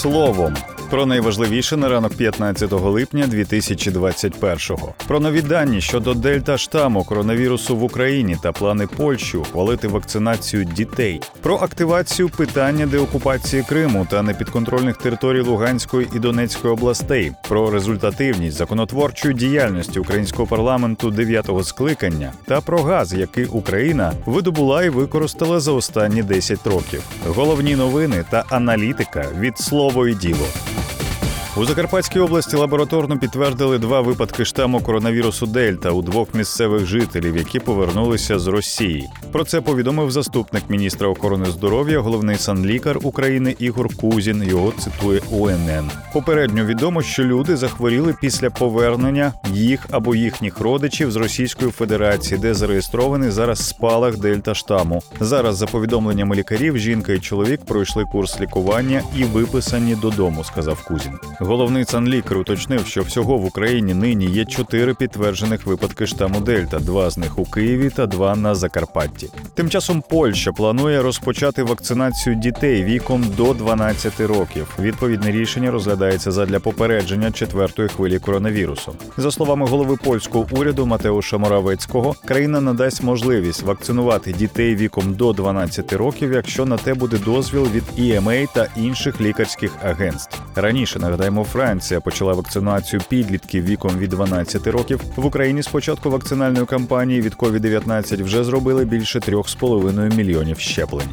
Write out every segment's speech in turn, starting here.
словом. Про найважливіше на ранок 15 липня 2021-го. Про нові дані щодо дельта штаму коронавірусу в Україні та плани Польщі ухвалити вакцинацію дітей, про активацію питання деокупації Криму та непідконтрольних територій Луганської і Донецької областей, про результативність законотворчої діяльності українського парламенту дев'ятого скликання та про газ, який Україна видобула і використала за останні 10 років. Головні новини та аналітика від слово і діло. У Закарпатській області лабораторно підтвердили два випадки штаму коронавірусу Дельта у двох місцевих жителів, які повернулися з Росії. Про це повідомив заступник міністра охорони здоров'я, головний санлікар України Ігор Кузін. Його цитує УНН. Попередньо відомо, що люди захворіли після повернення їх або їхніх родичів з Російської Федерації, де зареєстрований зараз спалах Дельта штаму. Зараз, за повідомленнями лікарів, жінка і чоловік пройшли курс лікування і виписані додому, сказав Кузін. Головний санлікар уточнив, що всього в Україні нині є чотири підтверджених випадки штаму Дельта, два з них у Києві та два на Закарпатті. Тим часом Польща планує розпочати вакцинацію дітей віком до 12 років. Відповідне рішення розглядається задля попередження четвертої хвилі коронавірусу. За словами голови польського уряду Матеуша Моравецького, країна надасть можливість вакцинувати дітей віком до 12 років, якщо на те буде дозвіл від EMA та інших лікарських агентств. Раніше нагадаємо, Франція почала вакцинацію підлітків віком від 12 років. В Україні з початку вакцинальної кампанії від COVID-19 вже зробили більше 3,5 мільйонів щеплень.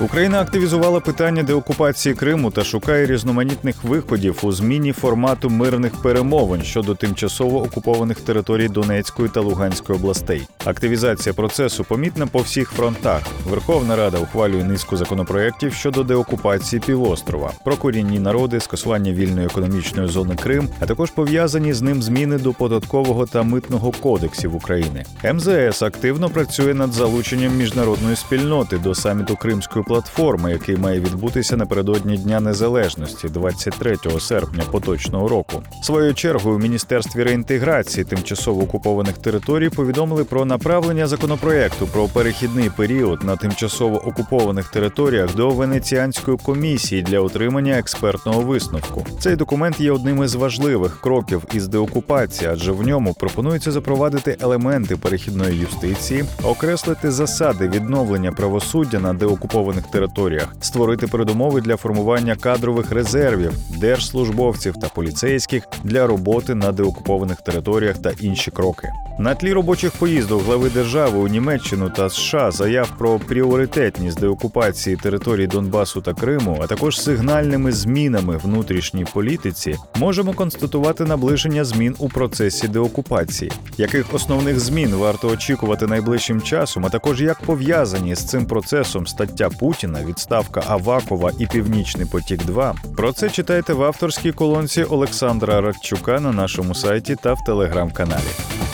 Україна активізувала питання деокупації Криму та шукає різноманітних виходів у зміні формату мирних перемовин щодо тимчасово окупованих територій Донецької та Луганської областей. Активізація процесу помітна по всіх фронтах. Верховна Рада ухвалює низку законопроєктів щодо деокупації півострова, про корінні народи, скасування вільної економічної зони Крим, а також пов'язані з ним зміни до податкового та митного кодексів України. МЗС активно працює над залученням міжнародної спільноти до саміту Кримської платформи, який має відбутися напередодні Дня Незалежності, 23 серпня поточного року. Своєю чергою у міністерстві реінтеграції тимчасово окупованих територій повідомили про направлення законопроекту про перехідний період на тимчасово окупованих територіях до Венеціанської комісії для отримання експертного висновку. Цей документ є одним із важливих кроків із деокупації, адже в ньому пропонується запровадити елементи перехідної юстиції, окреслити засади відновлення правосуддя на деокупованих територіях, створити передумови для формування кадрових резервів, держслужбовців та поліцейських для роботи на деокупованих територіях та інші кроки. На тлі робочих поїздок глави держави у Німеччину та США заяв про пріоритетність деокупації територій Донбасу та Криму, а також сигнальними змінами внутрішній політиці, можемо констатувати наближення змін у процесі деокупації. Яких основних змін варто очікувати найближчим часом, а також як пов'язані з цим процесом стаття Путіна, відставка Авакова і Північний потік. 2 про це читайте в авторській колонці Олександра Радчука на нашому сайті та в телеграм-каналі.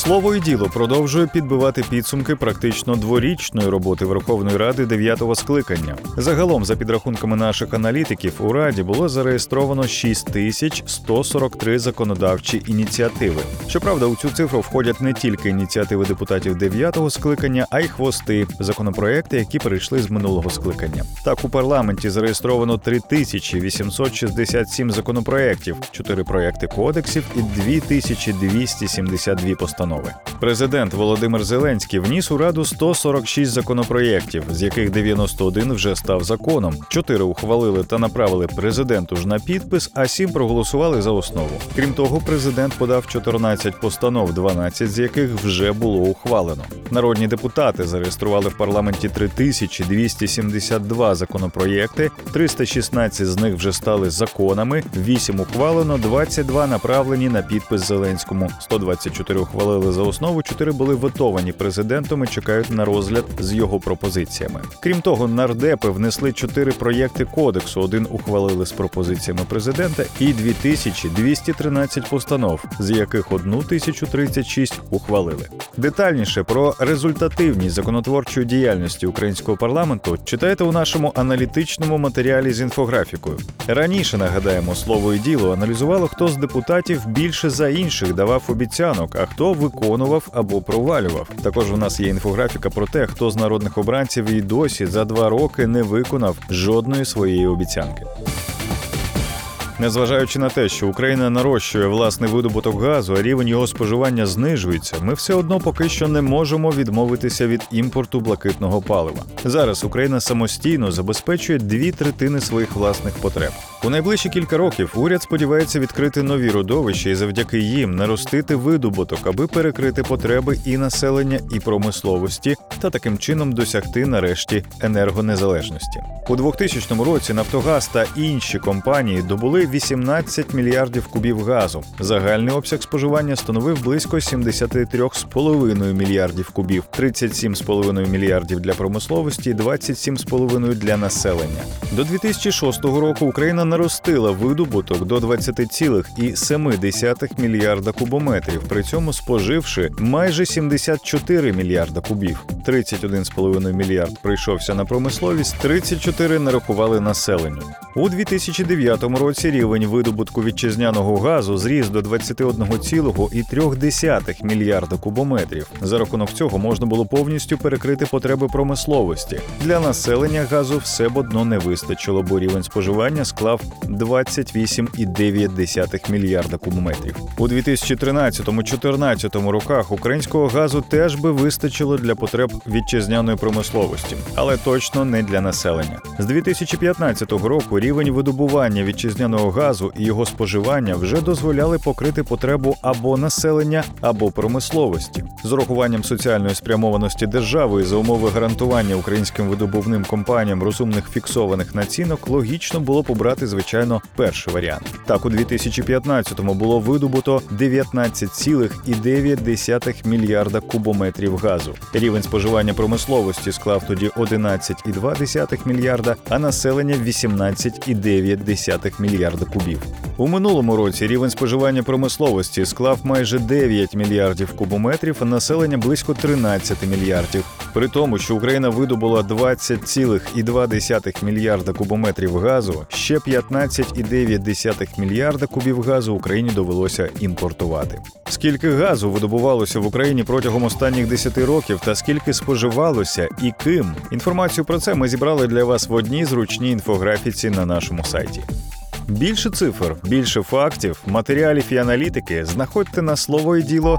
Слово і діло продовжує підбивати підсумки практично дворічної роботи Верховної Ради дев'ятого скликання. Загалом, за підрахунками наших аналітиків, у раді було зареєстровано 6143 законодавчі ініціативи. Щоправда, у цю цифру входять не тільки ініціативи депутатів дев'ятого скликання, а й хвости законопроекти, які перейшли з минулого скликання. Так у парламенті зареєстровано 3867 законопроєктів, 4 проекти кодексів і 2272 постанови установи. Президент Володимир Зеленський вніс у раду 146 законопроєктів, з яких 91 вже став законом. 4 ухвалили та направили президенту ж на підпис, а 7 проголосували за основу. Крім того, президент подав 14 постанов, 12 з яких вже було ухвалено. Народні депутати зареєстрували в парламенті 3272 законопроєкти, 316 з них вже стали законами, 8 ухвалено, 22 направлені на підпис Зеленському, 124 ухвалили за основу, 4 були ветовані президентом і чекають на розгляд з його пропозиціями. Крім того, нардепи внесли 4 проєкти кодексу, один ухвалили з пропозиціями президента і 2213 постанов, з яких 1036 ухвалили. Детальніше про результативність законотворчої діяльності українського парламенту читайте у нашому аналітичному матеріалі з інфографікою. Раніше нагадаємо, слово і діло аналізувало, хто з депутатів більше за інших давав обіцянок, а хто виконував виконував або провалював. Також у нас є інфографіка про те, хто з народних обранців і досі за два роки не виконав жодної своєї обіцянки. Незважаючи на те, що Україна нарощує власний видобуток газу, а рівень його споживання знижується, ми все одно поки що не можемо відмовитися від імпорту блакитного палива. Зараз Україна самостійно забезпечує дві третини своїх власних потреб. У найближчі кілька років уряд сподівається відкрити нові родовища і завдяки їм наростити видобуток, аби перекрити потреби і населення, і промисловості, та таким чином досягти нарешті енергонезалежності. У 2000 році Нафтогаз та інші компанії добули 18 мільярдів кубів газу. Загальний обсяг споживання становив близько 73,5 мільярдів кубів, 37,5 мільярдів для промисловості, 27,5 для населення. До 2006 року Україна наростила видобуток до 20,7 мільярда кубометрів, при цьому споживши майже 74 мільярда кубів. 31,5 мільярд прийшовся на промисловість, 34 нарахували населенню. У 2009 році рівень видобутку вітчизняного газу зріс до 21,3 мільярда кубометрів. За рахунок цього можна було повністю перекрити потреби промисловості. Для населення газу все б одно не вистачило, бо рівень споживання склав 28,9 мільярда кубометрів. У 2013-2014 роках українського газу теж би вистачило для потреб вітчизняної промисловості, але точно не для населення. З 2015 року рівень видобування вітчизняного газу і його споживання вже дозволяли покрити потребу або населення, або промисловості. З урахуванням соціальної спрямованості держави і за умови гарантування українським видобувним компаніям розумних фіксованих націнок логічно було побрати, звичайно, перший варіант. Так, у 2015-му було видобуто 19,9 мільярда кубометрів газу. Рівень споживання промисловості склав тоді 11,2 мільярда, а населення 18,9 мільярда кубів. У минулому році рівень споживання промисловості склав майже 9 мільярдів кубометрів, а населення близько 13 мільярдів. При тому, що Україна видобула 20,2 мільярда кубометрів газу, ще 15,9 мільярда кубів газу Україні довелося імпортувати. Скільки газу видобувалося в Україні протягом останніх 10 років, та скільки споживалося і ким? Інформацію про це ми зібрали для вас в одній зручній інфографіці на нашому сайті. Більше цифр, більше фактів, матеріалів і аналітики знаходьте на слово і.